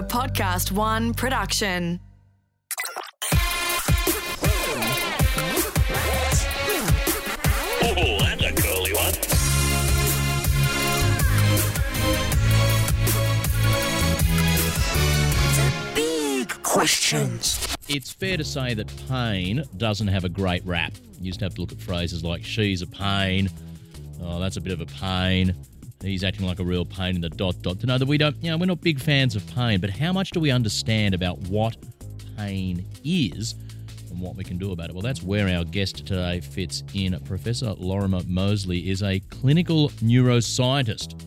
A PodcastOne production. Oh, that's a curly one. Big questions. It's fair to say that pain doesn't have a great rap. You just have to look at phrases like "she's a pain," "oh, that's a bit of a pain," "he's acting like a real pain in the dot dot." To know that we don't, you know, we're not big fans of pain, but how much do we understand about what pain is and what we can do about it? Well, that's where our guest today fits in. Professor Lorimer Moseley is a clinical neuroscientist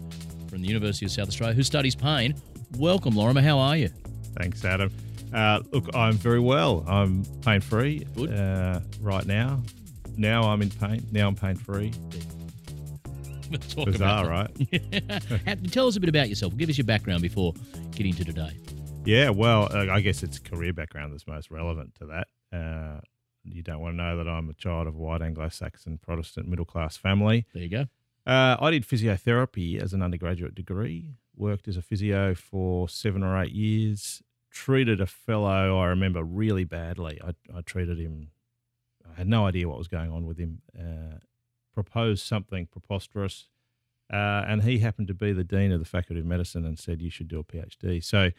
from the University of South Australia who studies pain. Welcome, Lorimer. How are you? Thanks, Adam. Uh, look, I'm very well. I'm pain free uh, right now. Now I'm in pain. Now I'm pain free. We'll talk Bizarre, about that. right? Ha- Tell us a bit about yourself. Give us your background before getting to today. Yeah, well, uh, I guess it's career background that's most relevant to that. Uh, you don't want to know that I'm a child of a white Anglo Saxon Protestant middle class family. There you go. Uh, I did physiotherapy as an undergraduate degree, worked as a physio for seven or eight years, treated a fellow I remember really badly. I, I treated him, I had no idea what was going on with him, uh, proposed something preposterous. Uh, and he happened to be the dean of the Faculty of Medicine and said, You should do a PhD. So,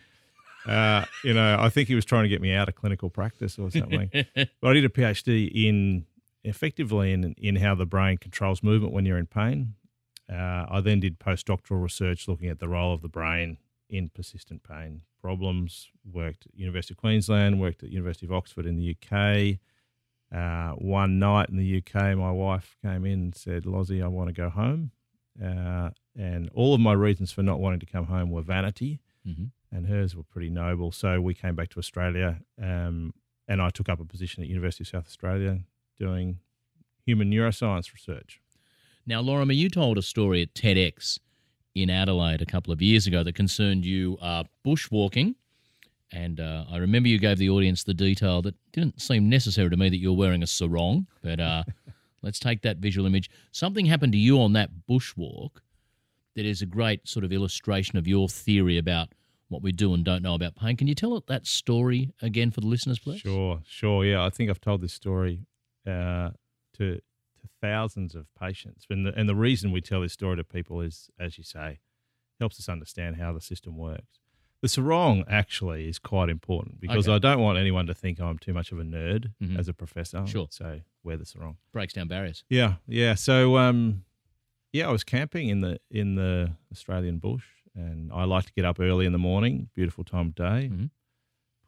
uh, you know, I think he was trying to get me out of clinical practice or something. But I did a PhD in effectively in, in how the brain controls movement when you're in pain. Uh, I then did postdoctoral research looking at the role of the brain in persistent pain problems. Worked at University of Queensland, worked at University of Oxford in the UK. Uh, one night in the UK, my wife came in and said, "Lozzie, I want to go home." Uh, and all of my reasons for not wanting to come home were vanity Mhm. and hers were pretty noble. So we came back to Australia, um, and I took up a position at University of South Australia doing human neuroscience research. Now, Lorimer, you told a story at TEDx in Adelaide a couple of years ago that concerned you uh, bushwalking. And uh, I remember you gave the audience the detail that didn't seem necessary to me that you were wearing a sarong, but uh, let's take that visual image. Something happened to you on that bushwalk that is a great sort of illustration of your theory about what we do and don't know about pain. Can you tell that story again for the listeners, please? Sure, sure, yeah. I think I've told this story uh, to to thousands of patients, and the, and the reason we tell this story to people is, as you say, helps us understand how the system works. The sarong actually is quite important because Okay. I don't want anyone to think I'm too much of a nerd Mhm. as a professor. Sure. So wear the sarong. Breaks down barriers. Yeah, yeah. So, um, yeah, I was camping in the in the Australian bush, and I like to get up early in the morning. Beautiful time of day. Mhm.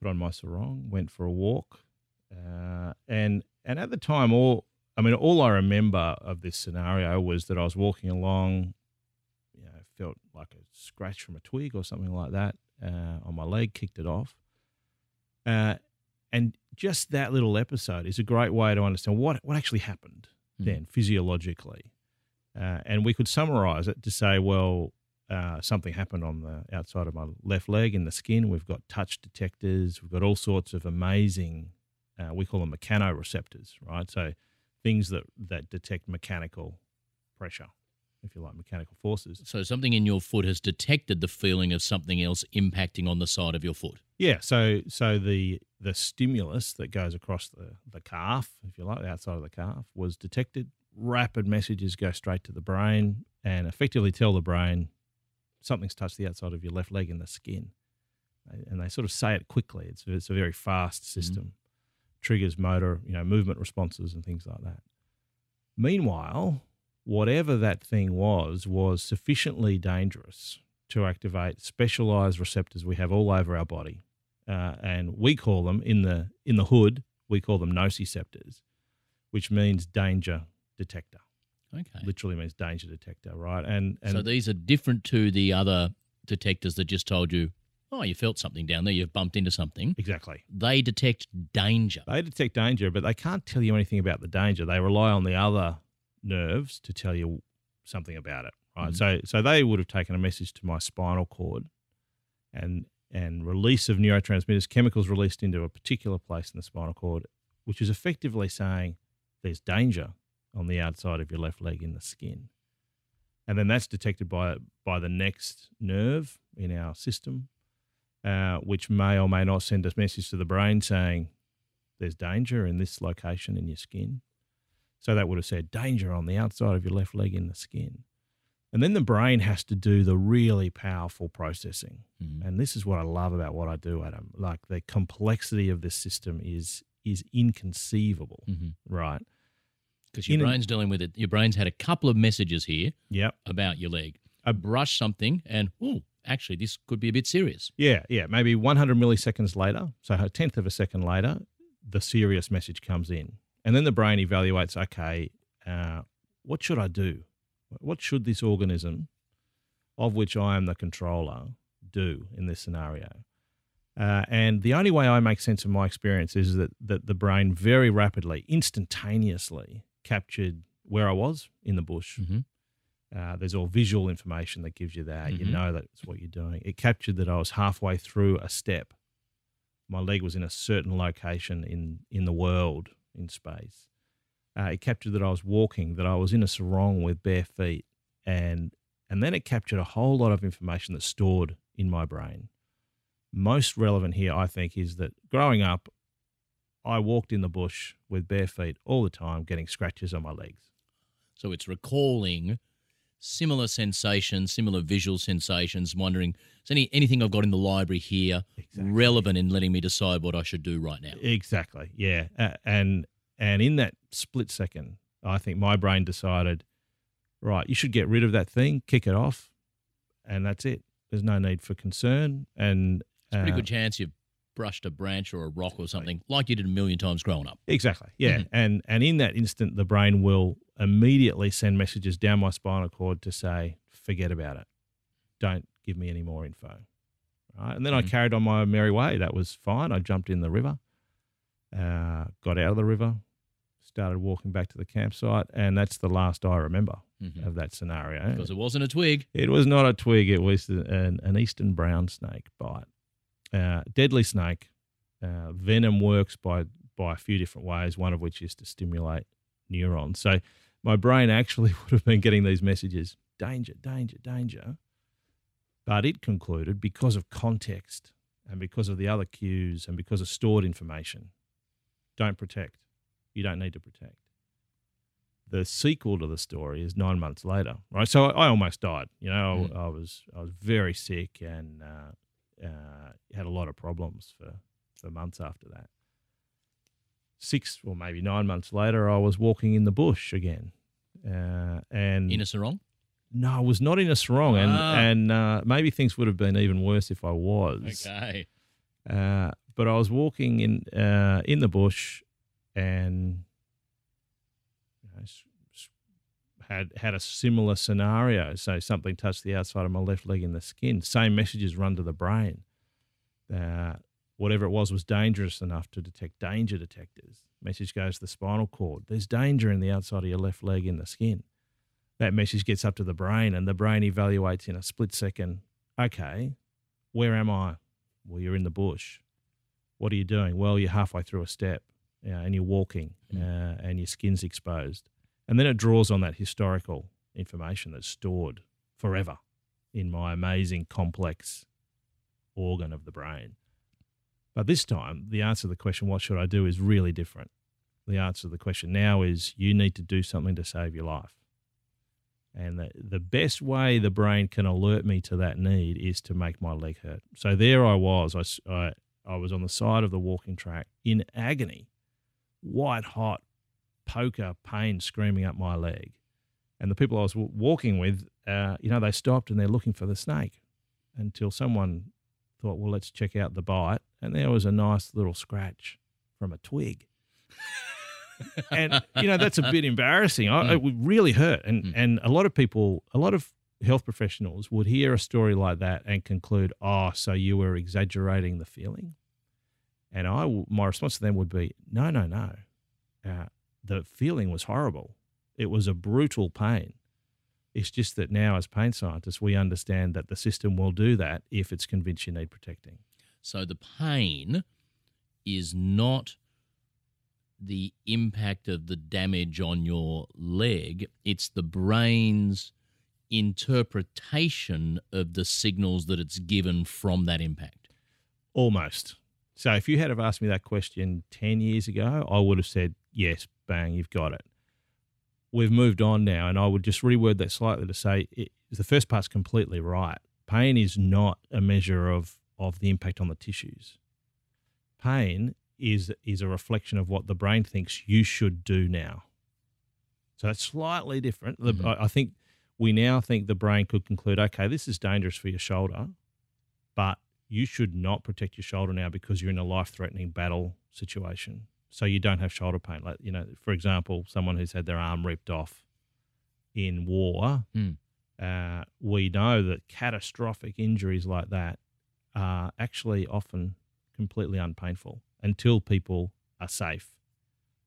Put on my sarong, went for a walk, uh, and and at the time, all I mean, all I remember of this scenario was that I was walking along. You know, felt like a scratch from a twig or something like that uh, on my leg, kicked it off. Uh, and just that little episode is a great way to understand what what actually happened Mhm. then physiologically. Uh, and we could summarize it to say, well, uh, something happened on the outside of my left leg in the skin. We've got touch detectors. We've got all sorts of amazing, uh, we call them mechanoreceptors, right? So things that, that detect mechanical pressure, if you like, mechanical forces. So something in your foot has detected the feeling of something else impacting on the side of your foot. Yeah, so so the the stimulus that goes across the, the calf, if you like, the outside of the calf, was detected. Rapid messages go straight to the brain and effectively tell the brain something's touched the outside of your left leg in the skin. And they sort of say it quickly. It's it's a very fast mm-hmm. system. Triggers motor, you know, movement responses and things like that. Meanwhile, whatever that thing was was sufficiently dangerous to activate specialized receptors we have all over our body uh, and we call them in the in the hood we call them nociceptors, which means danger detector. Okay. Literally means danger detector, right? And and so these are different to the other detectors that just told you, oh, you felt something down there, you've bumped into something. exactly, They detect danger. they detect danger, but they can't tell you anything about the danger. They rely on the other nerves to tell you something about it, right? Mhm. So so they would have taken a message to my spinal cord, and and release of neurotransmitters, chemicals released into a particular place in the spinal cord, which is effectively saying there's danger on the outside of your left leg in the skin. And then that's detected by by the next nerve in our system. uh, which may or may not send a message to the brain saying there's danger in this location in your skin. So that would have said danger on the outside of your left leg in the skin. And then the brain has to do the really powerful processing. Mhm. And this is what I love about what I do, Adam. Like the complexity of this system is is inconceivable, Mhm. right? Because your In a- brain's dealing with it. Your brain's had a couple of messages here Yep. about your leg. I brush something, and oh, actually, this could be a bit serious. Yeah, yeah. Maybe 100 milliseconds later, so a tenth of a second later, the serious message comes in. And then the brain evaluates okay, uh, what should I do? What should this organism, of which I am the controller, do in this scenario? Uh, and the only way I make sense of my experience is that, that the brain very rapidly, instantaneously captured where I was in the bush. Mhm. Uh, there's all visual information that gives you that. You Mhm. know that's what you're doing. It captured that I was halfway through a step. My leg was in a certain location in, in the world, in space. Uh, it captured that I was walking, that I was in a sarong with bare feet, and and then it captured a whole lot of information that's stored in my brain. Most relevant here, I think, is that growing up, I walked in the bush with bare feet all the time, getting scratches on my legs. So it's recalling similar sensations, similar visual sensations, wondering, is any anything I've got in the library here Exactly. relevant in letting me decide what I should do right now? Exactly. Yeah. Uh, and and in that split second, I think my brain decided, right, you should get rid of that thing, kick it off, and that's it. There's no need for concern. And It's a pretty uh, good chance you've brushed a branch or a rock or something like you did a million times growing up. Exactly. Yeah. Mhm. And and in that instant, the brain will immediately send messages down my spinal cord to say, forget about it. Don't give me any more info. Right. And then I Mhm. carried on my merry way. That was fine. I jumped in the river, uh, got out of the river, started walking back to the campsite, and that's the last I remember Mhm. of that scenario. Because it wasn't a twig. It was not a twig. It was an, an eastern brown snake bite. Uh, deadly snake. Uh, venom works by by a few different ways. One of which is to stimulate neurons. So my brain actually would have been getting these messages: danger, danger, danger. But it concluded because of context and because of the other cues and because of stored information, don't protect. You don't need to protect the sequel to the story is nine months later, right? So I, I almost died. You know, Mm. I, I was I was very sick and uh, uh, had a lot of problems for for months after that. Six or maybe nine months later, I was walking in the bush again, uh, and In a sarong? no, I was not in a sarong, and Ah. and uh, maybe things would have been even worse if I was. Okay. Uh, but I was walking in uh, in the bush, and you know, had had a similar scenario. So something touched the outside of my left leg in the skin. Same messages run to the brain. Uh, whatever it was was dangerous enough to detect danger detectors. Message goes to the spinal cord. There's danger in the outside of your left leg in the skin. That message gets up to the brain, and the brain evaluates in a split second. Okay, where am I? Well, you're in the bush. What are you doing? Well, you're halfway through a step uh, and you're walking Mm. uh, and your skin's exposed. And then it draws on that historical information that's stored forever in my amazing complex organ of the brain. But this time, the answer to the question, what should I do, is really different. The answer to the question now is you need to do something to save your life. And the, the best way the brain can alert me to that need is to make my leg hurt. So there I was. I I was on the side of the walking track in agony, white hot poker pain screaming up my leg. And the people I was walking with, uh, you know, they stopped and they're looking for the snake until someone thought, well, let's check out the bite. And there was a nice little scratch from a twig. and you know that's a bit embarrassing. I, It would really hurt, and Mm. and a lot of people, a lot of health professionals would hear a story like that and conclude, "Oh, so you were exaggerating the feeling." And I, my response to them would be, "No, no, no. Uh, the feeling was horrible. It was a brutal pain. It's just that now, as pain scientists, we understand that the system will do that if it's convinced you need protecting." So the pain is not the impact of the damage on your leg, it's the brain's interpretation of the signals that it's given from that impact. Almost. So if you had have asked me that question 10 years ago, I would have said, yes, bang, you've got it. We've moved on now, and I would just reword that slightly to say it, the first part's completely right. Pain is not a measure of, of the impact on the tissues. Pain is, is a reflection of what the brain thinks you should do now. So that's slightly different. Mhm. I, I think we now think the brain could conclude, okay, this is dangerous for your shoulder, but you should not protect your shoulder now because you're in a life-threatening battle situation. So you don't have shoulder pain. Like you know, for example, someone who's had their arm ripped off in war. Hmm. Uh, we know that catastrophic injuries like that are actually often completely unpainful until people are safe,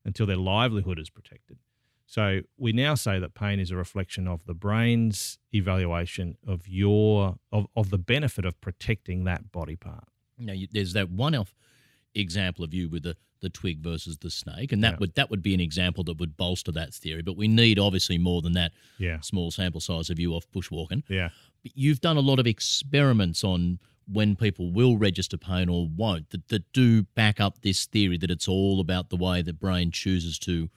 until their livelihood is protected. So we now say that pain is a reflection of the brain's evaluation of your of, of the benefit of protecting that body part. Now, you, there's that one off example of you with the, the twig versus the snake, and that Yeah. would that would be an example that would bolster that theory. But we need obviously more than that Yeah. small sample size of you off bushwalking. Yeah. But you've done a lot of experiments on when people will register pain or won't that, that do back up this theory that it's all about the way the brain chooses to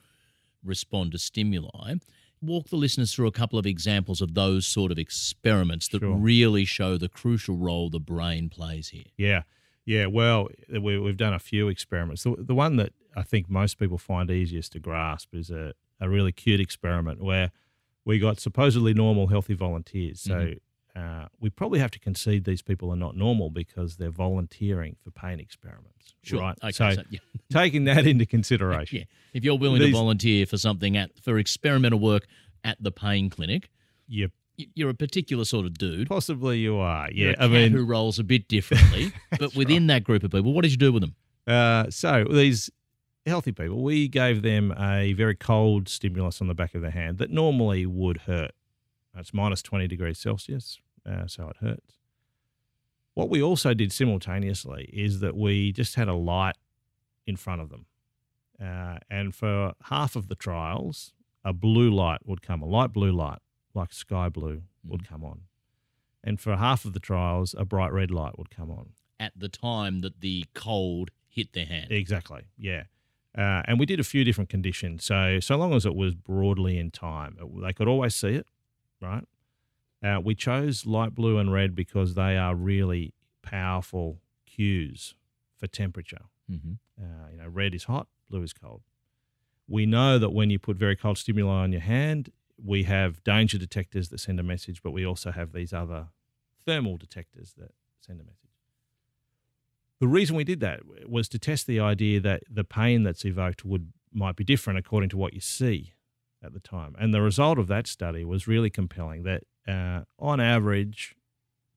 respond to stimuli. Walk the listeners through a couple of examples of those sort of experiments that Sure. really show the crucial role the brain plays here. Yeah, yeah. Well, we, we've done a few experiments. The, the one that I think most people find easiest to grasp is a, a really cute experiment where we got supposedly normal, healthy volunteers. So uh, we probably have to concede these people are not normal because they're volunteering for pain experiments. Sure. Right. Okay. so, so, yeah. taking that into consideration. yeah. If you're willing These- to volunteer for something at for experimental work at the pain clinic, you y- you're a particular sort of dude. possibly you are. Yeah. a I mean, who rolls a bit differently, but within that group of people, what did you do with them? Uh, so these healthy people, we gave them a very cold stimulus on the back of the hand that normally would hurt. It's minus 20 degrees Celsius, uh, so it hurts. What we also did simultaneously is that we just had a light in front of them. Uh, and for half of the trials, a blue light would come, a light blue light, like sky blue, would come on. And for half of the trials, a bright red light would come on. At the time that the cold hit their hand. Exactly. Yeah. Uh, and we did a few different conditions. So, so long as it was broadly in time, it- they could always see it, right? Uh, we chose light blue and red because they are really powerful cues for temperature. hmm Uh, you know, red is hot, blue is cold. We know that when you put very cold stimuli on your hand, we have danger detectors that send a message, but we also have these other thermal detectors that send a message. The reason we did that was to test the idea that the pain that's evoked would might be different according to what you see at the time. And the result of that study was really compelling. That uh, on average,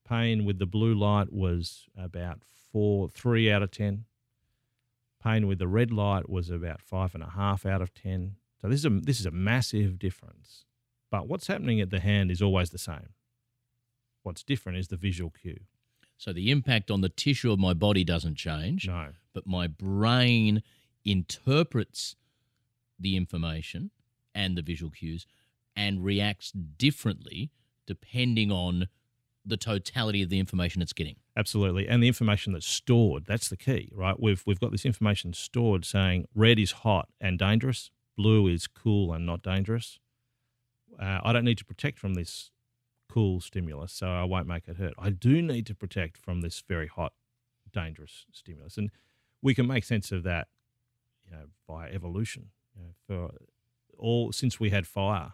pain with the blue light was about four, three out of ten. Pain with the red light was about five and a half out of ten. So this is a this is a massive difference. But what's happening at the hand is always the same. What's different is the visual cue. So the impact on the tissue of my body doesn't change, No. but my brain interprets the information and the visual cues and reacts differently depending on the totality of the information it's getting. Absolutely. And the information that's stored, that's the key, right? We've we've got this information stored saying red is hot and dangerous, blue is cool and not dangerous. Uh, I don't need to protect from this cool stimulus, so I won't make it hurt. I do need to protect from this very hot, dangerous stimulus. And we can make sense of that, you know, by evolution. You know, for all since we had fire,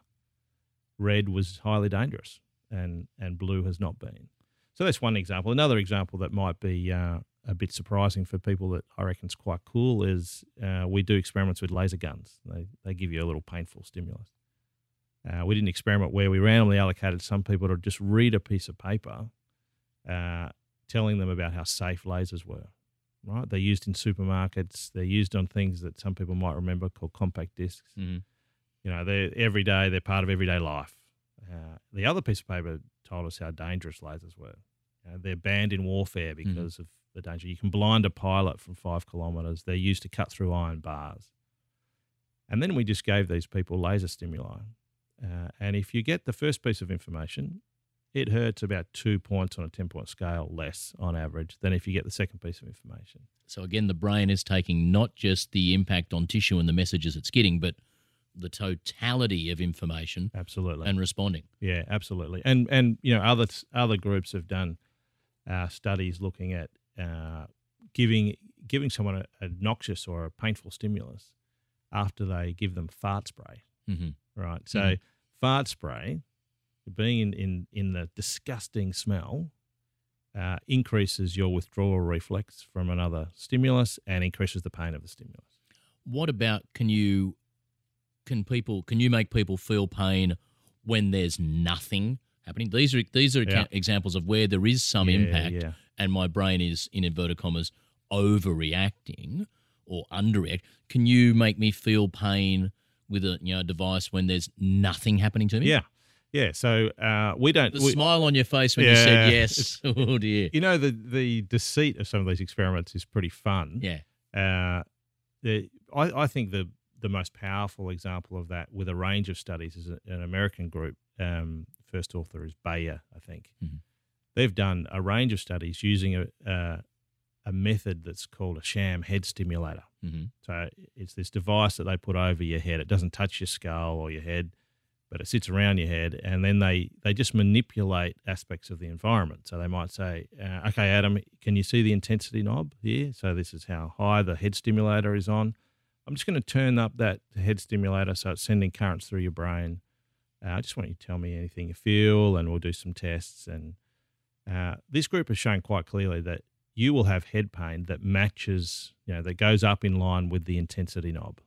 red was highly dangerous and, and blue has not been. So that's one example. Another example that might be uh, a bit surprising for people that I reckon is quite cool is uh, we do experiments with laser guns. They, they give you a little painful stimulus. Uh, we did an experiment where we randomly allocated some people to just read a piece of paper uh, telling them about how safe lasers were. Right? They're used in supermarkets. They're used on things that some people might remember called compact discs Mm-hmm. you know, they're every day, they're part of everyday life. Uh, the other piece of paper told us how dangerous lasers were. You know, they're banned in warfare because of the danger. You can blind a pilot from five kilometres. They're used to cut through iron bars. And then we just gave these people laser stimuli. Uh, and if you get the first piece of information, it hurts about two points on a 10 point scale less on average than if you get the second piece of information. So again, the brain is taking not just the impact on tissue and the messages it's getting, but the totality of information Absolutely. and responding. Yeah, absolutely. And and you know other other groups have done uh, studies looking at uh, giving giving someone a, a noxious or a painful stimulus after they give them fart spray. hmm Right. So Mhm. fart spray, being in in, in the disgusting smell. Uh, increases your withdrawal reflex from another stimulus and increases the pain of the stimulus. What about can you can people can you make people feel pain when there's nothing happening? These are these are Yeah. examples of where there is some Yeah, impact, Yeah. and my brain is in inverted commas overreacting or underreact. Can you make me feel pain with a you know device when there's nothing happening to me? Yeah. Yeah. So uh, we don't. The we- smile on your face when you Yeah, said yes. Oh dear. you know the the deceit of some of these experiments is pretty fun. Yeah. Uh, the, I, I think the the most powerful example of that with a range of studies is an American group. Um, first author is Bayer, I think. Mhm. They've done a range of studies using a, a a method that's called a sham head stimulator. hmm So it's this device that they put over your head. It doesn't touch your skull or your head, but it sits around your head, and then they they just manipulate aspects of the environment. So they might say, uh, "Okay, Adam, can you see the intensity knob here? So this is how high the head stimulator is on. I'm just going to turn up that head stimulator so it's sending currents through your brain. Uh, I just want you to tell me anything you feel, and we'll do some tests. And uh, this group has shown quite clearly that you will have head pain that matches, you know, that goes up in line with the intensity knob,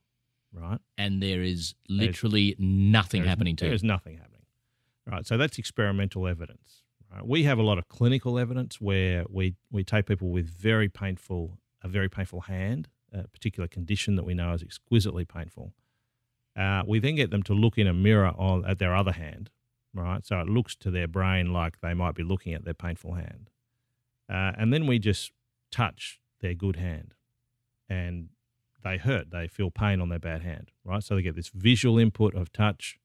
right? And there is literally nothing There is- happening to There it. is nothing happening. Right. So that's experimental evidence. Right? We have a lot of clinical evidence where we, we take people with very painful, a very painful hand, a particular condition that we know is exquisitely painful. Uh, we then get them to look in a mirror on at their other hand, right? So it looks to their brain like they might be looking at their painful hand. Uh, and then we just touch their good hand and they hurt. They feel pain on their bad hand, right? So they get this visual input of touch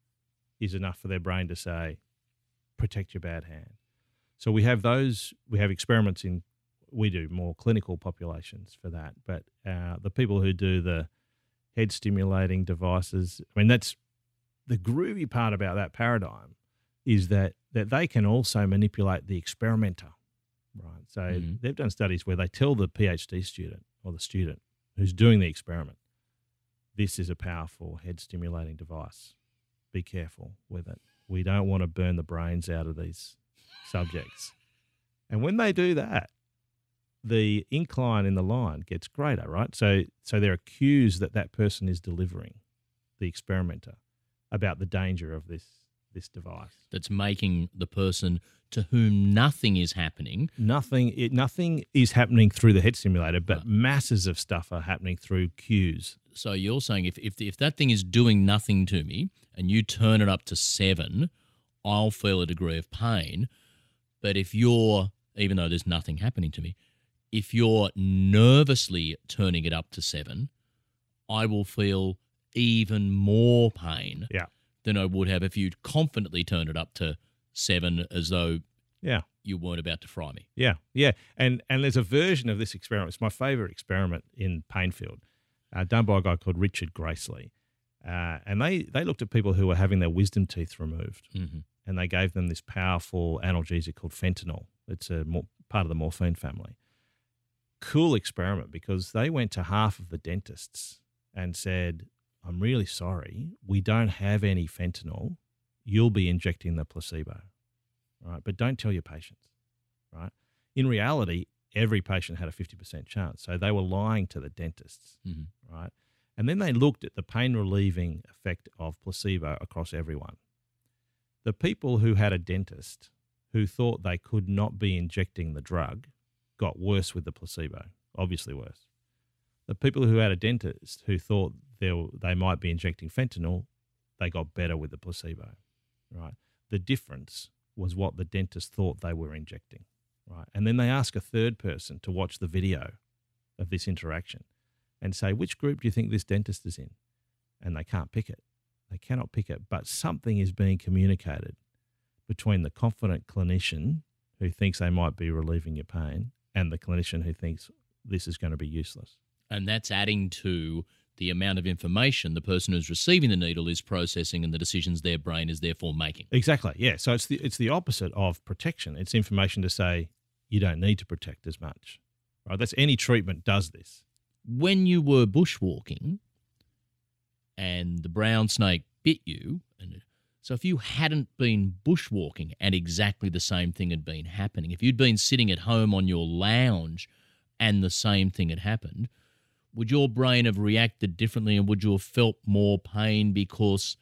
is enough for their brain to say, protect your bad hand. So we have those, we have experiments in, we do more clinical populations for that. But uh, the people who do the head stimulating devices, I mean, that's the groovy part about that paradigm is that, that they can also manipulate the experimenter, right? So Mhm. they've done studies where they tell the PhD student or the student who's doing the experiment, this is a powerful head stimulating device. Be careful with it. We don't want to burn the brains out of these subjects. And when they do that, the incline in the line gets greater, right? So, so there are cues that that person is delivering, the experimenter, about the danger of this this device. That's making the person to whom nothing is happening. Nothing, it, nothing is happening through the head stimulator, but Right. masses of stuff are happening through cues. So you're saying if, if if that thing is doing nothing to me and you turn it up to seven, I'll feel a degree of pain. But if you're even though there's nothing happening to me, if you're nervously turning it up to seven, I will feel even more pain Yeah. Than I would have if you'd confidently turned it up to seven as though Yeah. you weren't about to fry me. Yeah, yeah, and and there's a version of this experiment. It's my favorite experiment in Painfield, uh, done by a guy called Richard Gracely, uh, and they they looked at people who were having their wisdom teeth removed, hmm and they gave them this powerful analgesic called fentanyl. It's a more, part of the morphine family. Cool experiment because they went to half of the dentists and said, "I'm really sorry, we don't have any fentanyl. You'll be injecting the placebo, right? But don't tell your patients, right? In reality, every patient had a 50% chance, so they were lying to the dentists, hmm right? And then they looked at the pain relieving effect of placebo across everyone. The people who had a dentist who thought they could not be injecting the drug got worse with the placebo, obviously worse. The people who had a dentist who thought they, they might be injecting fentanyl, they got better with the placebo, right? The difference was what the dentist thought they were injecting, right? And then they ask a third person to watch the video of this interaction and say, which group do you think this dentist is in? And they can't pick it. They cannot pick it, but something is being communicated between the confident clinician who thinks they might be relieving your pain and the clinician who thinks this is going to be useless. And that's adding to the amount of information the person who's receiving the needle is processing and the decisions their brain is therefore making. Exactly. Yeah. So it's the it's the opposite of protection. It's information to say you don't need to protect as much. Right? That's any treatment does this. When you were bushwalking and the brown snake bit you and so if you hadn't been bushwalking and exactly the same thing had been happening, if you'd been sitting at home on your lounge and the same thing had happened, would your brain have reacted differently and would you have felt more pain because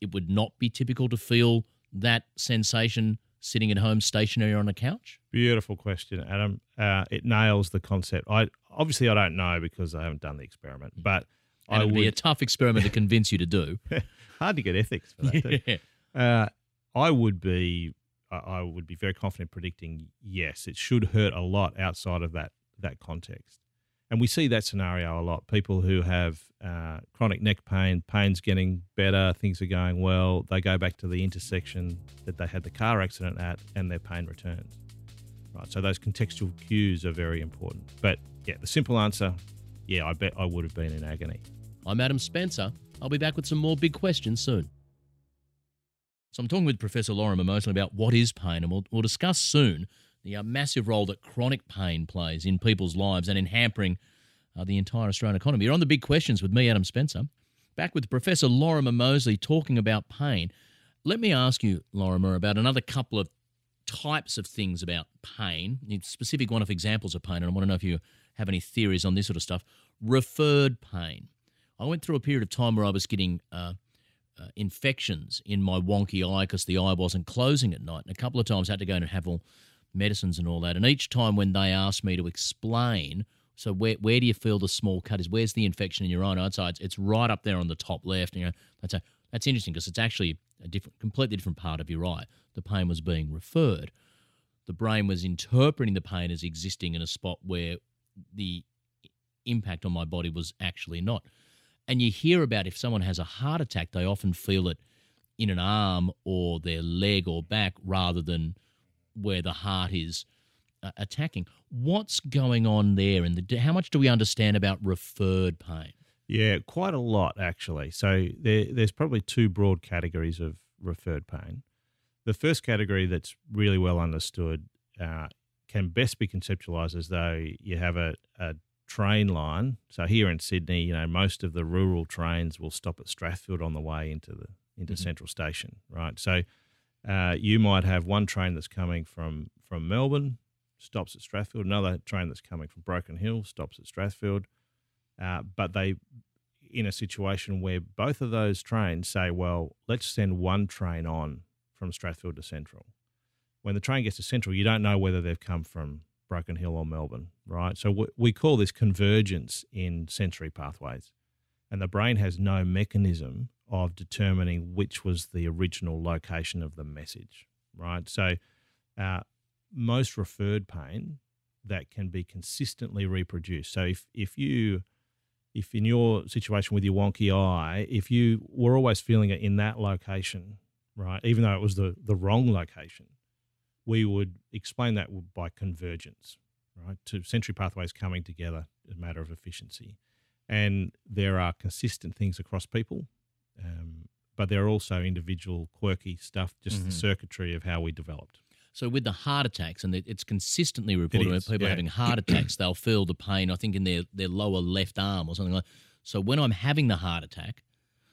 it would not be typical to feel that sensation sitting at home stationary on a couch? Beautiful question, Adam. Uh, it nails the concept. I obviously I don't know because I haven't done the experiment, but and I it'd be a tough experiment to convince you to do. hard to get ethics for that. Yeah. Uh, I would be I would be very confident predicting yes, it should hurt a lot outside of that that context. And we see that scenario a lot. People who have uh, chronic neck pain, pain's getting better, things are going well. They go back to the intersection that they had the car accident at, and their pain returns. Right. So those contextual cues are very important. But yeah, the simple answer, yeah, I bet I would have been in agony. I'm Adam Spencer. I'll be back with some more big questions soon. So I'm talking with Professor Lorimer Moseley about what is pain, and we'll, we'll discuss soon the uh, massive role that chronic pain plays in people's lives and in hampering uh, the entire Australian economy. You're on the big questions with me, Adam Spencer. Back with Professor Lorimer Moseley talking about pain. Let me ask you, Lorimer, about another couple of types of things about pain, specific one of examples of pain, and I want to know if you have any theories on this sort of stuff. Referred pain. I went through a period of time where I was getting uh, uh, infections in my wonky eye because the eye wasn't closing at night. And a couple of times I had to go and have all medicines and all that. And each time when they asked me to explain, so where, where do you feel the small cut is? Where's the infection in your I'd say it's, it's right up there on the top left. And you know, that's, a, that's interesting because it's actually a different, completely different part of your eye. The pain was being referred. The brain was interpreting the pain as existing in a spot where the impact on my body was actually not. And you hear about if someone has a heart attack, they often feel it in an arm or their leg or back rather than where the heart is uh, attacking. What's going on there? And the, how much do we understand about referred pain? Yeah, quite a lot actually. So there, there's probably two broad categories of referred pain. The first category that's really well understood uh, can best be conceptualized as though you have a, a train line. So here in Sydney, you know, most of the rural trains will stop at Strathfield on the way into the into Mhm. Central Station, right? So uh, you might have one train that's coming from from Melbourne, stops at Strathfield. Another train that's coming from Broken Hill stops at Strathfield. Uh, but they, in a situation where both of those trains say, well, let's send one train on from Strathfield to Central. When the train gets to Central, you don't know whether they've come from Broken Hill or Melbourne, right? So we, we call this convergence in sensory pathways. And the brain has no mechanism of determining which was the original location of the message, right? So uh, most referred pain that can be consistently reproduced. So if, if you if in your situation with your wonky eye, if you were always feeling it in that location, right, even though it was the, the wrong location, we would explain that by convergence, right, to sensory pathways coming together as a matter of efficiency. And there are consistent things across people, um, but there are also individual quirky stuff, just Mhm. the circuitry of how we developed. So with the heart attacks, and it's consistently reported when is, people are yeah. having heart attacks, they'll feel the pain. I think in their their lower left arm or something like. So when I'm having the heart attack,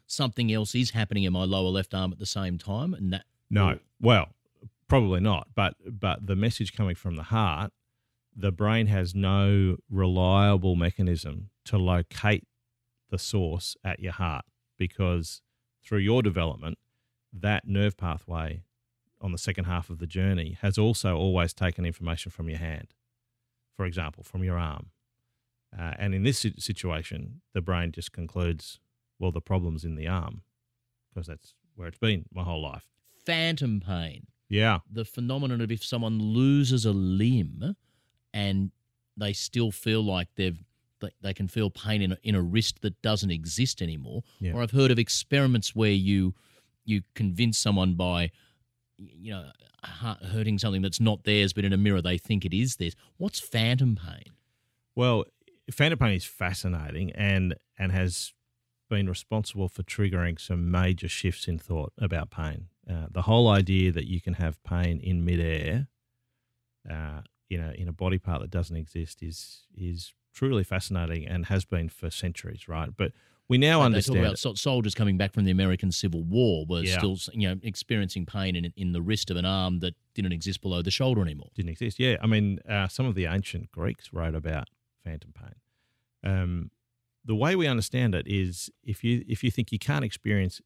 something else is happening in my lower left arm at the same time, and that No, well, probably not. But but the message coming from the heart, the brain has no reliable mechanism to locate the source at your heart because through your development, that nerve pathway on the second half of the journey has also always taken information from your hand, for example, from your arm. Uh, and in this situation, the brain just concludes, well, the problem's in the arm because that's where it's been my whole life. phantom pain, Yeah. the phenomenon of if someone loses a limb, and they still feel like they've they, they can feel pain in a, in a wrist that doesn't exist anymore. Yeah. Or I've heard of experiments where you you convince someone by you know, hurting something that's not theirs, but in a mirror they think it is theirs. What's phantom pain? Well, phantom pain is fascinating and and has been responsible for triggering some major shifts in thought about pain. Uh, the whole idea that you can have pain in midair, uh, you know, in a body part that doesn't exist is is truly fascinating and has been for centuries, right? But we now They- understand. They talk about soldiers coming back from the American Civil War were Yeah. still, you know, experiencing pain in in the wrist of an arm that didn't exist below the shoulder anymore. didn't exist. Yeah, I mean, uh, some of the ancient Greeks wrote about phantom pain. Um, the way we understand it is if you if you think you can't experience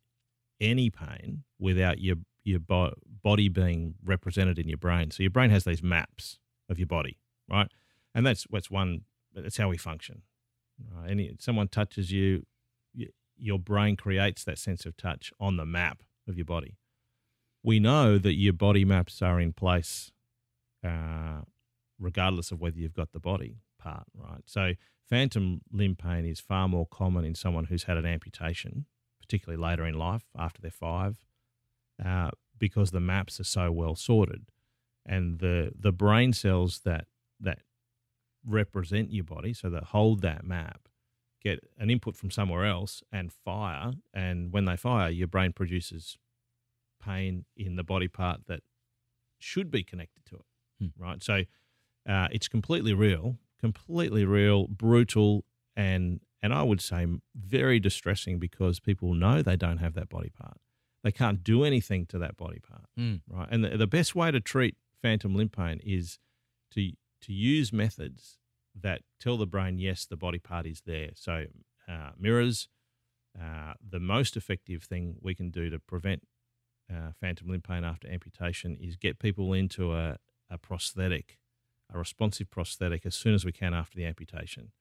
any pain without your your bo- body being represented in your brain, so your brain has these maps of your body, right? And that's what's one. That's how we function. Right? Any someone touches you, y your brain creates that sense of touch on the map of your body. We know that your body maps are in place uh, regardless of whether you've got the body part, right? So, phantom limb pain is far more common in someone who's had an amputation, particularly later in life after they're five, uh, because the maps are so well sorted, and the the brain cells that that represent your body, so that hold that map, get an input from somewhere else and fire, and when they fire, your brain produces pain in the body part that should be connected to it, Hmm. right? So uh, it's completely real, completely real, brutal, and and I would say very distressing because people know they don't have that body part. They can't do anything to that body part, Mm. right? And the, the best way to treat phantom limb pain is to to use methods that tell the brain yes, the body part is there. So uh, mirrors, uh, the most effective thing we can do to prevent uh, phantom limb pain after amputation is get people into a, a prosthetic, a responsive prosthetic as soon as we can after the amputation.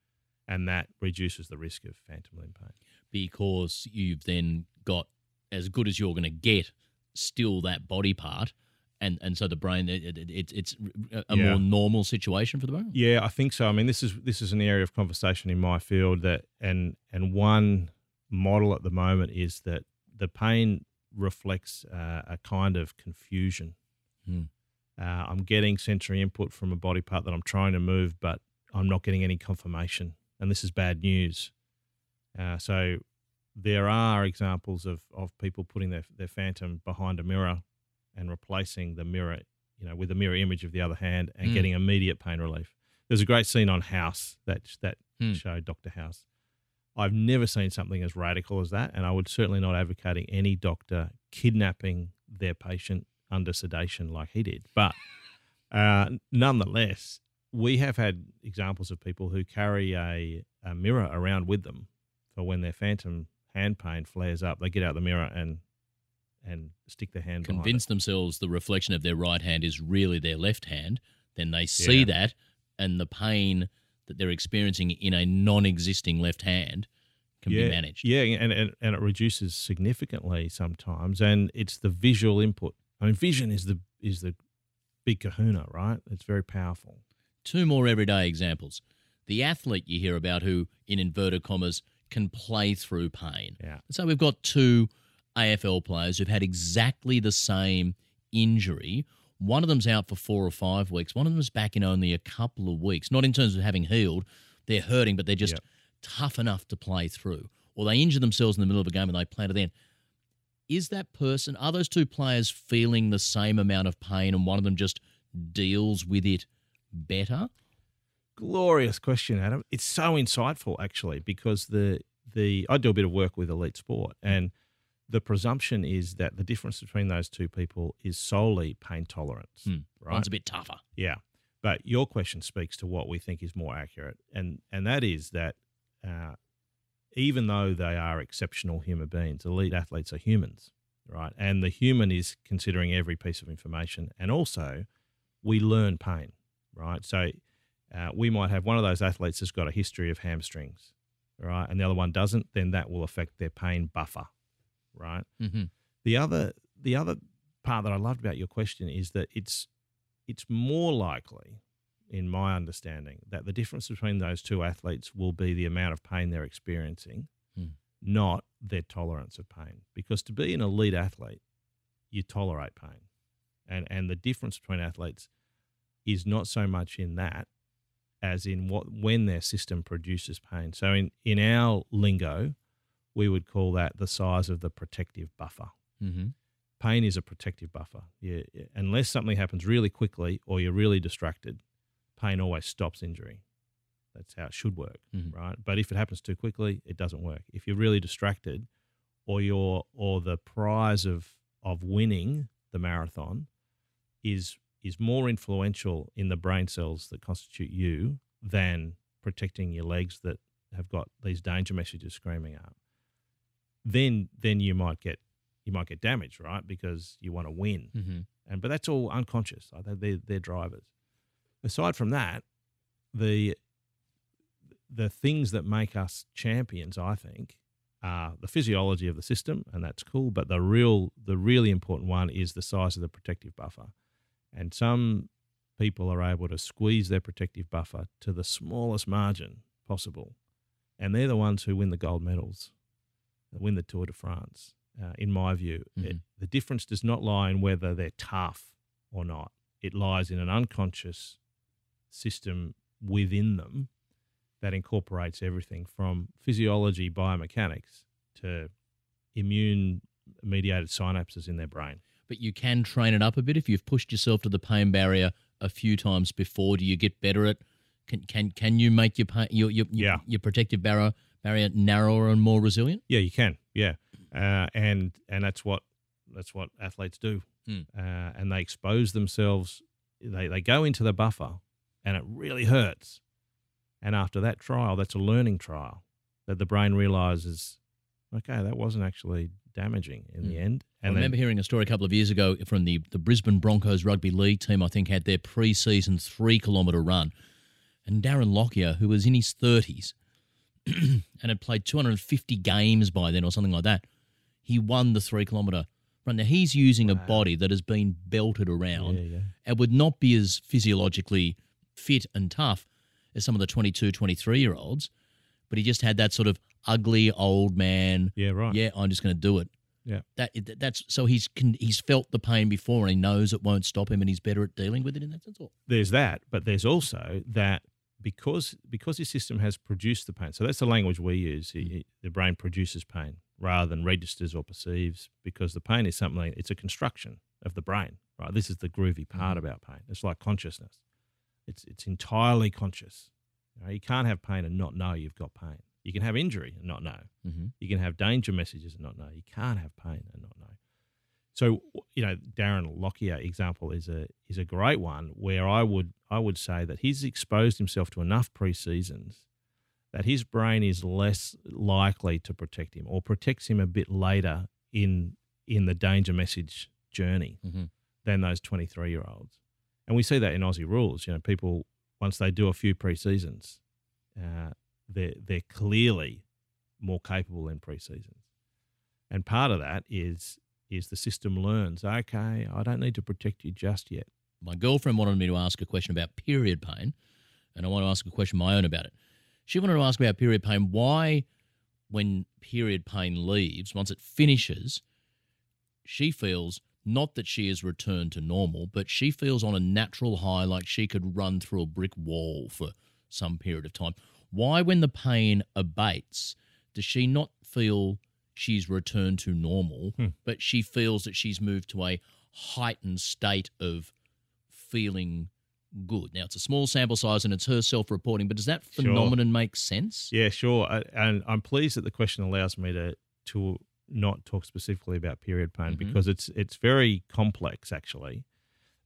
And that reduces the risk of phantom limb pain. because you've then got as good as you're going to get still that body part and and so the brain it, it, it, it's a Yeah. more normal situation for the brain Yeah, I think so. I mean, this is this is an area of conversation in my field that, and and one model at the moment is that the pain reflects uh, a kind of confusion. Hmm. Uh, I'm getting sensory input from a body part that I'm trying to move, but I'm not getting any confirmation, and this is bad news. Uh, so there are examples of, of people putting their, their phantom behind a mirror and replacing the mirror, you know, with a mirror image of the other hand and Mm. getting immediate pain relief. There's a great scene on House that that Hmm. showed Doctor House. I've never seen something as radical as that, and I would certainly not advocating any doctor kidnapping their patient under sedation like he did. But uh, nonetheless, we have had examples of people who carry a, a mirror around with them for when their phantom hand pain flares up. They get out the mirror and and stick their hand convince themselves the reflection of their right hand is really their left hand then they see Yeah. that and the pain that they're experiencing in a non-existing left hand can yeah, be managed Yeah, and, and and it reduces significantly sometimes, and it's the visual input. I mean, vision is the is the big Kahuna, right? It's very powerful. Two more everyday examples. The athlete you hear about who, in inverted commas, can play through pain. Yeah. So we've got two AFL players who've had exactly the same injury. One of them's out for four or five weeks. One of them's back in only a couple of weeks. Not in terms of having healed, they're hurting, but they're just Yep. tough enough to play through. Or they injure themselves in the middle of a game and they play to the end. Is that person, are those two players feeling the same amount of pain and one of them just deals with it better? Glorious question, Adam. It's so insightful actually because the the I do a bit of work with elite sport and the presumption is that the difference between those two people is solely pain tolerance. Hmm. Right. One's a bit tougher. Yeah, but your question speaks to what we think is more accurate, and and that is that uh, even though they are exceptional human beings, elite athletes are humans, right? And the human is considering every piece of information, and also we learn pain, right? So uh, we might have one of those athletes that's got a history of hamstrings, right, and the other one doesn't. Then that will affect their pain buffer, right? Mm-hmm. The other the other part that I loved about your question is that it's it's more likely, in my understanding, that the difference between those two athletes will be the amount of pain they're experiencing, Hmm. not their tolerance of pain. Because to be an elite athlete, you tolerate pain. and and the difference between athletes is not so much in that as in what when their system produces pain. So in in our lingo, we would call that the size of the protective buffer. Mm-hmm. Pain is a protective buffer. Yeah, unless something happens really quickly or you're really distracted, pain always stops injury. That's how it should work, Mhm. right? But if it happens too quickly, it doesn't work. If you're really distracted, or your or the prize of of winning the marathon is is more influential in the brain cells that constitute you than protecting your legs that have got these danger messages screaming out. Then then you might get you might get damaged, right? Because you want to win Mm-hmm. and but that's all unconscious. They're, they're drivers. Aside from that, the the things that make us champions, I think, are the physiology of the system, and that's cool. But the real the really important one is the size of the protective buffer, and some people are able to squeeze their protective buffer to the smallest margin possible, and they're the ones who win the gold medals, win the Tour de France. Uh, in my view, it, Mhm. the difference does not lie in whether they're tough or not. It lies in an unconscious system within them that incorporates everything from physiology, biomechanics to immune mediated synapses in their brain. But you can train it up a bit if you've pushed yourself to the pain barrier a few times before. Do you get better at? Can can can you make your pain, your your your, Yeah. your protective barrier barrier narrower and more resilient? Yeah, you can. Yeah, uh, and and that's what that's what athletes do, Hmm. uh, and they expose themselves. They they go into the buffer, and it really hurts. And after that trial, that's a learning trial that the brain realizes, okay, that wasn't actually damaging in the Hmm. end. I remember then, hearing a story a couple of years ago from the, the Brisbane Broncos rugby league team, I think, had their pre season three kilometre run. And Darren Lockyer, who was in his 30s and had played 250 games by then or something like that, he won the three kilometre run. Now, he's using a body that has been belted around yeah, yeah. and would not be as physiologically fit and tough as some of the 22, 23 year olds, but he just had that sort of ugly old man Yeah, right. yeah, I'm just going to do it. Yeah. That that's so he's can, he's felt the pain before and he knows it won't stop him and he's better at dealing with it in that sense. Or there's that, but there's also that because because your system has produced the pain. So that's the language we use. Mm. Y- The brain produces pain rather than registers or perceives because the pain is something. It's a construction of the brain. Right. This is the groovy part Mhm. about pain. It's like consciousness. It's it's entirely conscious. You, know, you can't have pain and not know you've got pain. You can have injury and not know. mm-hmm. You can have danger messages and not know. You can't have pain and not know. So you know, Darren Lockyer example is a is a great one where I would I would say that he's exposed himself to enough pre-seasons that his brain is less likely to protect him or protects him a bit later in in the danger message journey Mhm. than those 23 year olds. And we see that in Aussie rules. You know, people once they do a few pre-seasons, uh, they're they're clearly more capable in pre-seasons. And part of that is is the system learns, okay, I don't need to protect you just yet. my girlfriend wanted me to ask a question about period pain, and I want to ask a question my own about it. She wanted to ask about period pain. Why, when period pain leaves, once it finishes, she feels not that she has returned to normal, but she feels on a natural high like she could run through a brick wall for some period of time. Why, when the pain abates, does she not feel she's returned to normal, Hmm. but she feels that she's moved to a heightened state of feeling good? Now, it's a small sample size and it's her self reporting, but does that Sure. phenomenon make sense? Yeah, sure. I- And I'm pleased that the question allows me to to not talk specifically about period pain Mhm. because it's it's very complex actually.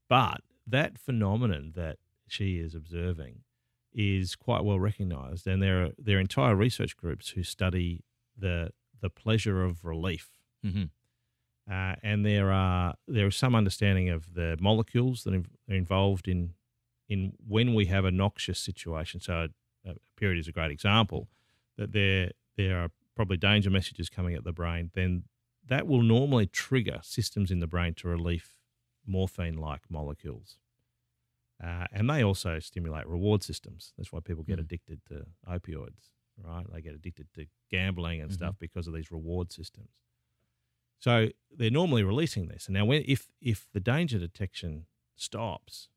But that phenomenon that she is observing is quite well recognized and there are there are entire research groups who study the the pleasure of relief. hmm Uh, and there are there is some understanding of the molecules that are involved in in when we have a noxious situation. So a, a period is a great example that there there are probably danger messages coming at the brain. Then that will normally trigger systems in the brain to release morphine-like molecules, uh, and they also stimulate reward systems. That's why people get Mm. addicted to opioids, right? They get addicted to gambling and Mhm. stuff because of these reward systems. So they're normally releasing this. And now, when if if the danger detection stops,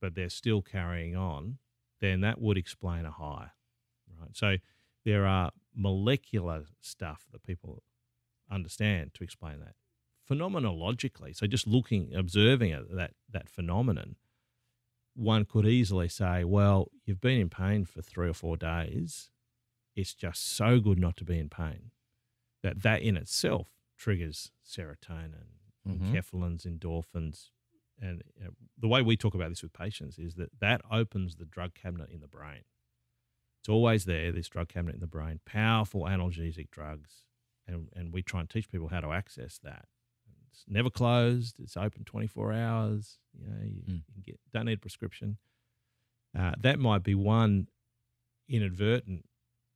but they're still carrying on, then that would explain a high, right? So there are molecular stuff that people understand to explain that phenomenologically. So just looking, observing it, that that phenomenon, one could easily say, well, you've been in pain for three or four days. It's just so good not to be in pain that that in itself triggers serotonin, Mhm. enkephalins, endorphins. And you know, the way we talk about this with patients is that that opens the drug cabinet in the brain. It's always there, this drug cabinet in the brain, powerful analgesic drugs. And, and we try and teach people how to access that. It's never closed. It's open 24 hours. You know, you, Mm. you can get, don't need a prescription. Uh, that might be one inadvertent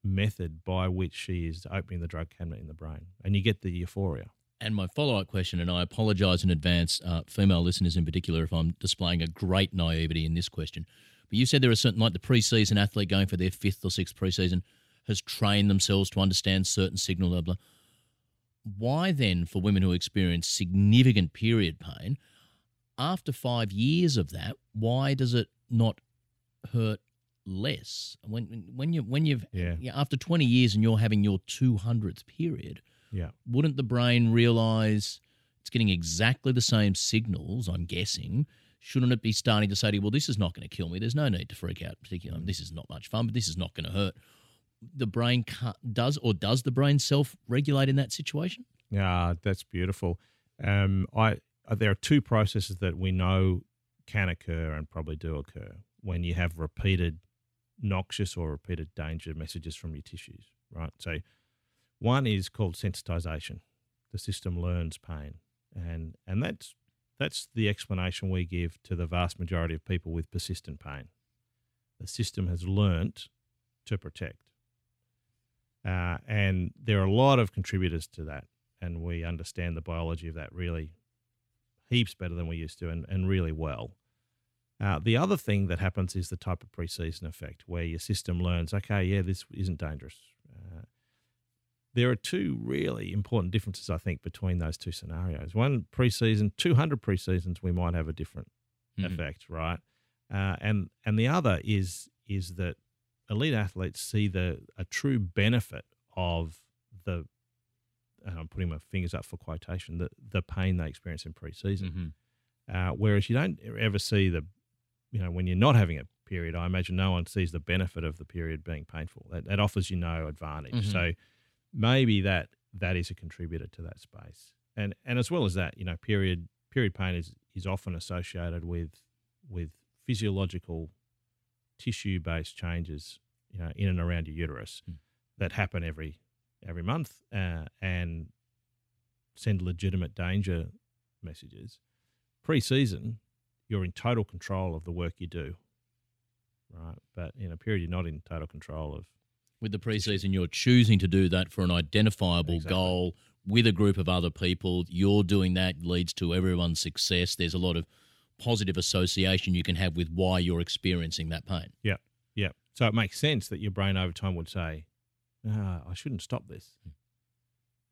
method by which she is opening the drug cabinet in the brain. And you get the euphoria. And my follow up question, and I apologise in advance, uh, female listeners in particular, if I'm displaying a great naivety in this question. But you said there are certain, like the preseason athlete going for their fifth or sixth preseason has trained themselves to understand certain signal, blah, blah. Why then, for women who experience significant period pain, after five years of that, why does it not hurt less? When when you when you've Yeah. yeah, after twenty years and you're having your two hundredth period, Yeah. wouldn't the brain realize it's getting exactly the same signals? I'm guessing. Shouldn't it be starting to say to you, well, this is not going to kill me. There's no need to freak out. Particularly, this is not much fun, but this is not going to hurt. The brain can't, does or does the brain self regulate in that situation? Yeah, that's beautiful. Um, I uh, there are two processes that we know can occur and probably do occur when you have repeated noxious or repeated danger messages from your tissues, right? So, one is called sensitization. The system learns pain, and and that's that's the explanation we give to the vast majority of people with persistent pain. The system has learnt to protect. Uh, and there are a lot of contributors to that, and we understand the biology of that really heaps better than we used to, and, and really well. Uh, the other thing that happens is the type of preseason effect, where your system learns, okay, yeah, this isn't dangerous. Uh, there are two really important differences, I think, between those two scenarios. One preseason, 200 preseasons, we might have a different Mhm. effect, right? Uh, and and the other is is that elite athletes see the a true benefit of the and I'm putting my fingers up for quotation the the pain they experience in preseason. Mm-hmm. Uh, whereas you don't ever see the you know when you're not having a period, I imagine no one sees the benefit of the period being painful. That, that offers you no advantage. Mhm. So maybe that that is a contributor to that space. And and as well as that, you know, period period pain is is often associated with with physiological tissue based changes, you know, in and around your uterus Mm. that happen every every month uh, and send legitimate danger messages. Pre-season, you're in total control of the work you do, right? But in a period, you're not in total control of. With the preseason, you're choosing to do that for an identifiable Exactly. goal with a group of other people. You're doing that leads to everyone's success. There's a lot of positive association you can have with why you're experiencing that pain. Yeah, yeah. So it makes sense that your brain over time would say, ah, "I shouldn't stop this,"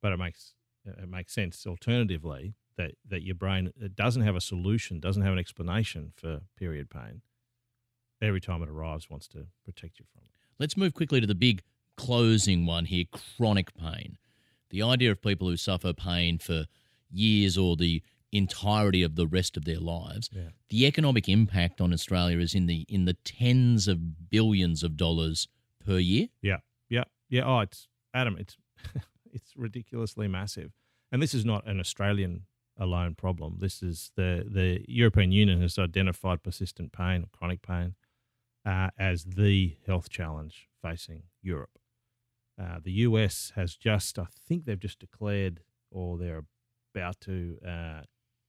but it makes it makes sense. Alternatively, that that your brain doesn't have a solution, doesn't have an explanation for period pain. Every time it arrives, wants to protect you from it. Let's move quickly to the big closing one here chronic pain. The idea of people who suffer pain for years or the entirety of the rest of their lives. Yeah. The economic impact on Australia is in the in the tens of billions of dollars per year. Yeah, yeah, yeah. Oh, it's Adam. It's it's ridiculously massive, and this is not an Australian alone problem. This is the the European Union has identified persistent pain or chronic pain uh, as the health challenge facing Europe. Uh, the US has just, I think they've just declared, or they're about to, uh,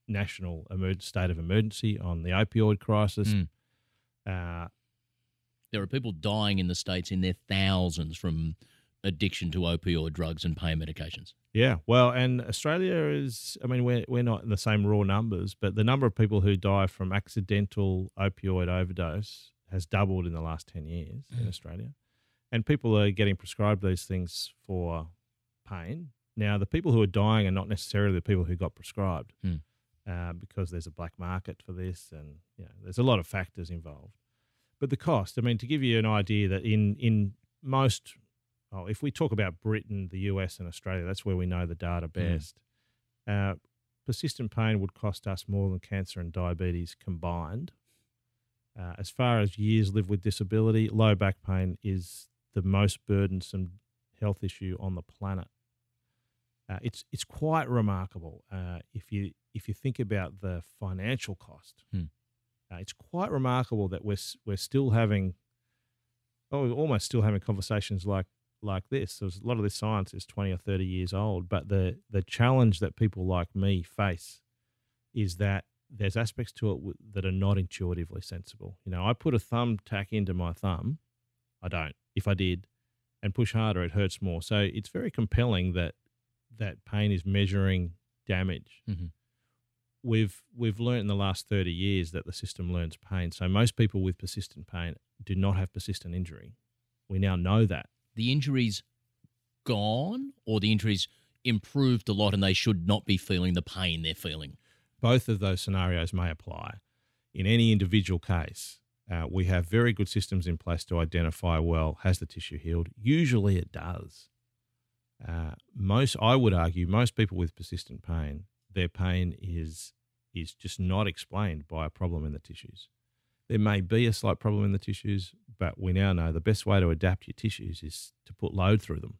national emer- state of emergency on the opioid crisis. Mm. Uh, There are people dying in the states in their thousands from addiction to opioid drugs and pain medications. Yeah, well, and Australia is, I mean, we're, we're not in the same raw numbers, but the number of people who die from accidental opioid overdose has doubled in the last 10 years in Mm. Australia. And people are getting prescribed these things for pain, Now, the people who are dying are not necessarily the people who got prescribed, Hmm. uh, because there's a black market for this, and you know, there's a lot of factors involved. But the cost, I mean, to give you an idea that in in most, oh, if we talk about Britain, the US, and Australia, that's where we know the data best. Uh, persistent pain would cost us more than cancer and diabetes combined. Uh, as far as years lived with disability, low back pain is the most burdensome health issue on the planet. Uh, it's it's quite remarkable uh, if you if you think about the financial cost. Hmm. Uh, it's quite remarkable that we're we're still having, oh, we're almost still having conversations like like this. There's a lot of this science is twenty or thirty years old, but the the challenge that people like me face is that there's aspects to it w- that are not intuitively sensible. You know, I put a thumbtack into my thumb. I don't. If I did, and push harder, it hurts more. So it's very compelling that that pain is measuring damage. Mhm. We've we've learned in the last thirty years that the system learns pain. So most people with persistent pain do not have persistent injury. We now know that. The injury's gone, or the injury's improved a lot, and they should not be feeling the pain they're feeling. both of those scenarios may apply. In any individual case, uh, we have very good systems in place to identify well has the tissue healed. Usually, it does. Uh, most, I would argue, most people with persistent pain, their pain is is just not explained by a problem in the tissues. There may be a slight problem in the tissues, but we now know the best way to adapt your tissues is to put load through them.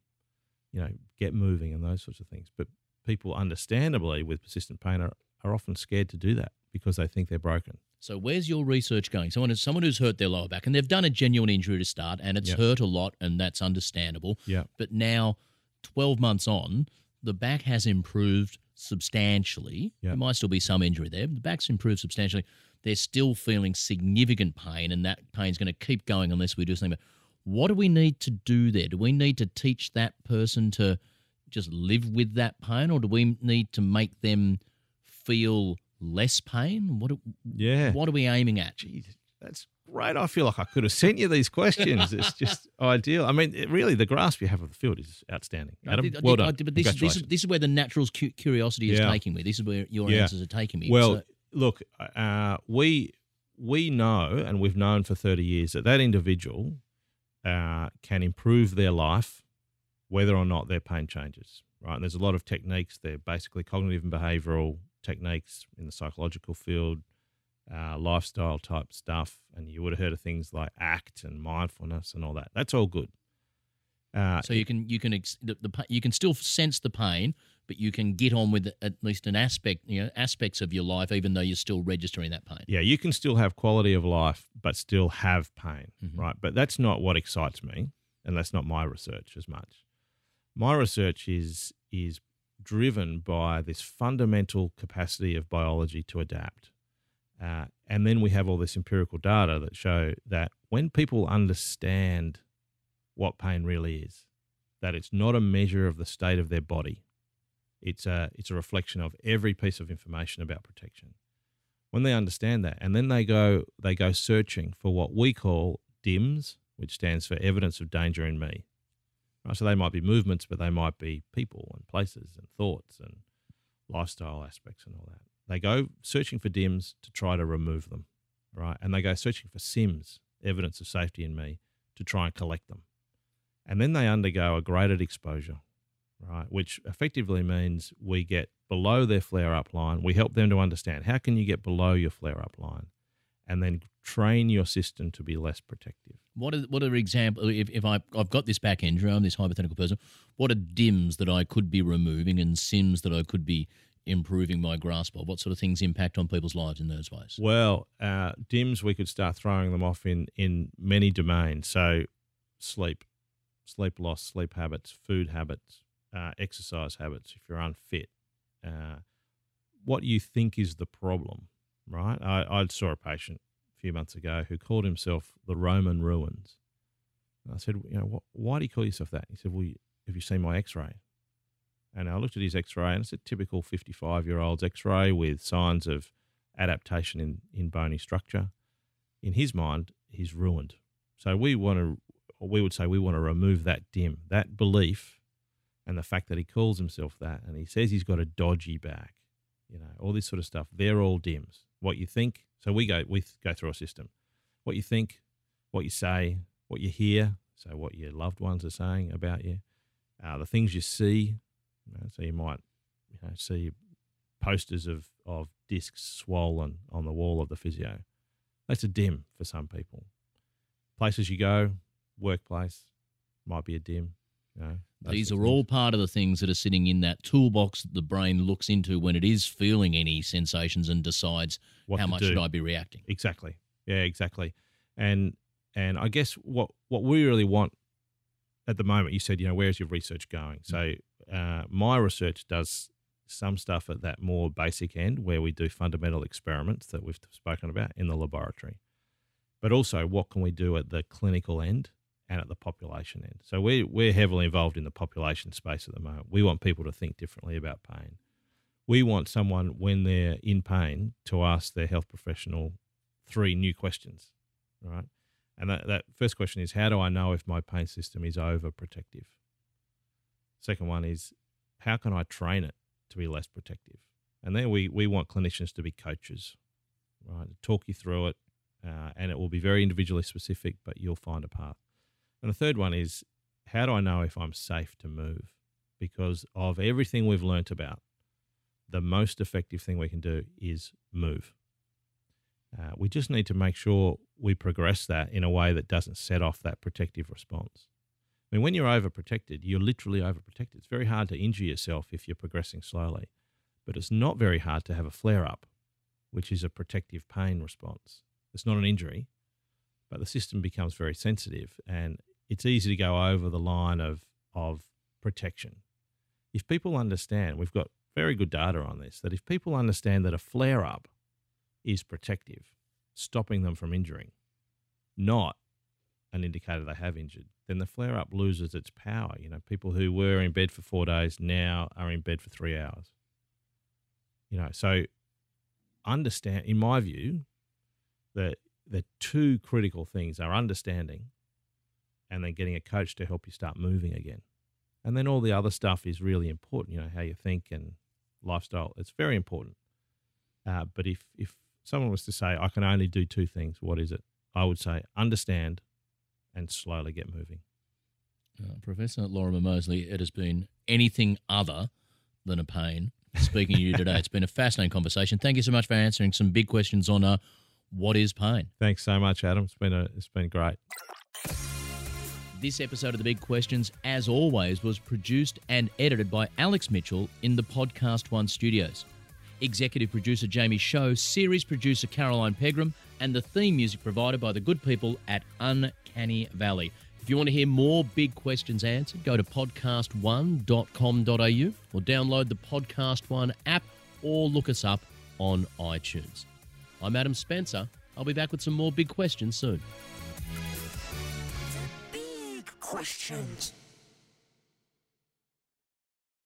You know, get moving and those sorts of things. But people, understandably, with persistent pain, are, are often scared to do that because they think they're broken. So where's your research going? Someone who's, someone who's hurt their lower back, and they've done a genuine injury to start, and it's Yep. hurt a lot, and that's understandable. Yeah. But now, 12 months on, the back has improved substantially. Yeah. There might still be some injury there. But the back's improved substantially. They're still feeling significant pain, and that pain's going to keep going unless we do something. But what do we need to do there? Do we need to teach that person to just live with that pain, or do we need to make them feel less pain? What? do- Yeah. What are we aiming at? Jeez, that's great. I feel like I could have sent you these questions. It's just ideal. I mean, it, really, the grasp you have of the field is outstanding. I Adam, did- I well did- done. did- but this, is- this, is, this is where the natural cu- curiosity is Yeah. taking me. This is where your Yeah. answers are taking me. Well, So- look, uh, we we know, and we've known for thirty years that that individual uh, can improve their life, whether or not their pain changes. Right? And there's a lot of techniques. They're basically cognitive and behavioural techniques in the psychological field, uh, lifestyle type stuff, and you would have heard of things like ACT and mindfulness and all that. That's all good. Uh, so you can you can ex- the, the you can still sense the pain, but you can get on with at least an aspect you know aspects of your life, even though you're still registering that pain. yeah, you can still have quality of life, but still have pain, Mhm. right? But that's not what excites me, and that's not my research as much. My research is is driven by this fundamental capacity of biology to adapt, uh, and then we have all this empirical data that show that when people understand what pain really is, that it's not a measure of the state of their body, it's a it's a reflection of every piece of information about protection when they understand that and then they go they go searching for what we call DIMS, which stands for evidence of danger in me. Right, so they might be movements, but they might be people and places and thoughts and lifestyle aspects and all that. They go searching for DIMS to try to remove them, right? And they go searching for SIMS, evidence of safety in me, to try and collect them. And then they undergo a graded exposure, right? Which effectively means we get below their flare up line. We help them to understand how can you get below your flare up line and then train your system to be less protective. What are what are example if, if I I've got this back injury, I'm this hypothetical person. What are dims that I could be removing and sims that I could be improving my grasp of? What sort of things impact on people's lives in those ways? Well, uh, DIMS, we could start throwing them off in, in many domains. So, sleep, sleep loss, sleep habits, food habits, uh, exercise habits, if you're unfit, uh, what you think is the problem, right? I, I saw a patient a few months ago who called himself the Roman ruins. And I said, you know, why do you call yourself that? He said, well, have you seen my x-ray? And I looked at his x-ray and it's a typical 55-year-old's x-ray with signs of adaptation in, in bony structure. In his mind, he's ruined. So we want to, we would say we want to remove that dim, that belief, and the fact that he calls himself that and he says he's got a dodgy back, you know, all this sort of stuff, they're all dims. What you think, so we go we go through a system. What you think, what you say, what you hear, so what your loved ones are saying about you, uh, the things you see. You know, so you might you know, see posters of, of discs swollen on the wall of the physio. That's a dim for some people. Places you go, workplace, might be a dim. You These are all part of the things that are sitting in that toolbox that the brain looks into when it is feeling any sensations and decides What how much do. should I be reacting. Exactly. Yeah, exactly. And and I guess what what we really want at the moment, you said, you know, where's your research going? So uh, my research does some stuff at that more basic end where we do fundamental experiments that we've spoken about in the laboratory. But also what can we do at the clinical end and at the population end? So we we're heavily involved in the population space at the moment. We want people to think differently about pain. We want someone when they're in pain to ask their health professional three new questions, right? And that, that first question is, how do I know if my pain system is overprotective? Second one is, how can I train it to be less protective? And then we, we want clinicians to be coaches, right? Talk you through it, uh, and it will be very individually specific, but you'll find a path. And the third one is, how do I know if I'm safe to move? Because of everything we've learnt about, the most effective thing we can do is move. Uh, we just need to make sure we progress that in a way that doesn't set off that protective response. I mean, when you're overprotected, you're literally overprotected. It's very hard to injure yourself if you're progressing slowly, but it's not very hard to have a flare up, which is a protective pain response. It's not an injury, but the system becomes very sensitive and it's easy to go over the line of, of protection. If people understand, we've got very good data on this, that if people understand that a flare up is protective, stopping them from injuring, not an indicator they have injured, then the flare up loses its power. You know, people who were in bed for four days now are in bed for three hours. You know, so understand, in my view, that the two critical things are understanding and then getting a coach to help you start moving again. And then all the other stuff is really important, you know, how you think and lifestyle. It's very important. Uh, but if, if someone was to say, I can only do two things, what is it? I would say understand and slowly get moving. Uh, Professor Lorimer Moseley, it has been anything other than a pain speaking to you today. It's been a fascinating conversation. Thank you so much for answering some big questions on uh, what is pain. Thanks so much, Adam. It's been a, it's been great. This episode of The Big Questions, as always, was produced and edited by Alex Mitchell in the PodcastOne studios. Executive producer Jamie Show, series producer Caroline Pegram, and the theme music provided by the good people at Uncanny Valley. If you want to hear more big questions answered, go to podcast1.com.au or download the PodcastOne app or look us up on iTunes. I'm Adam Spencer. I'll be back with some more big questions soon. Questions.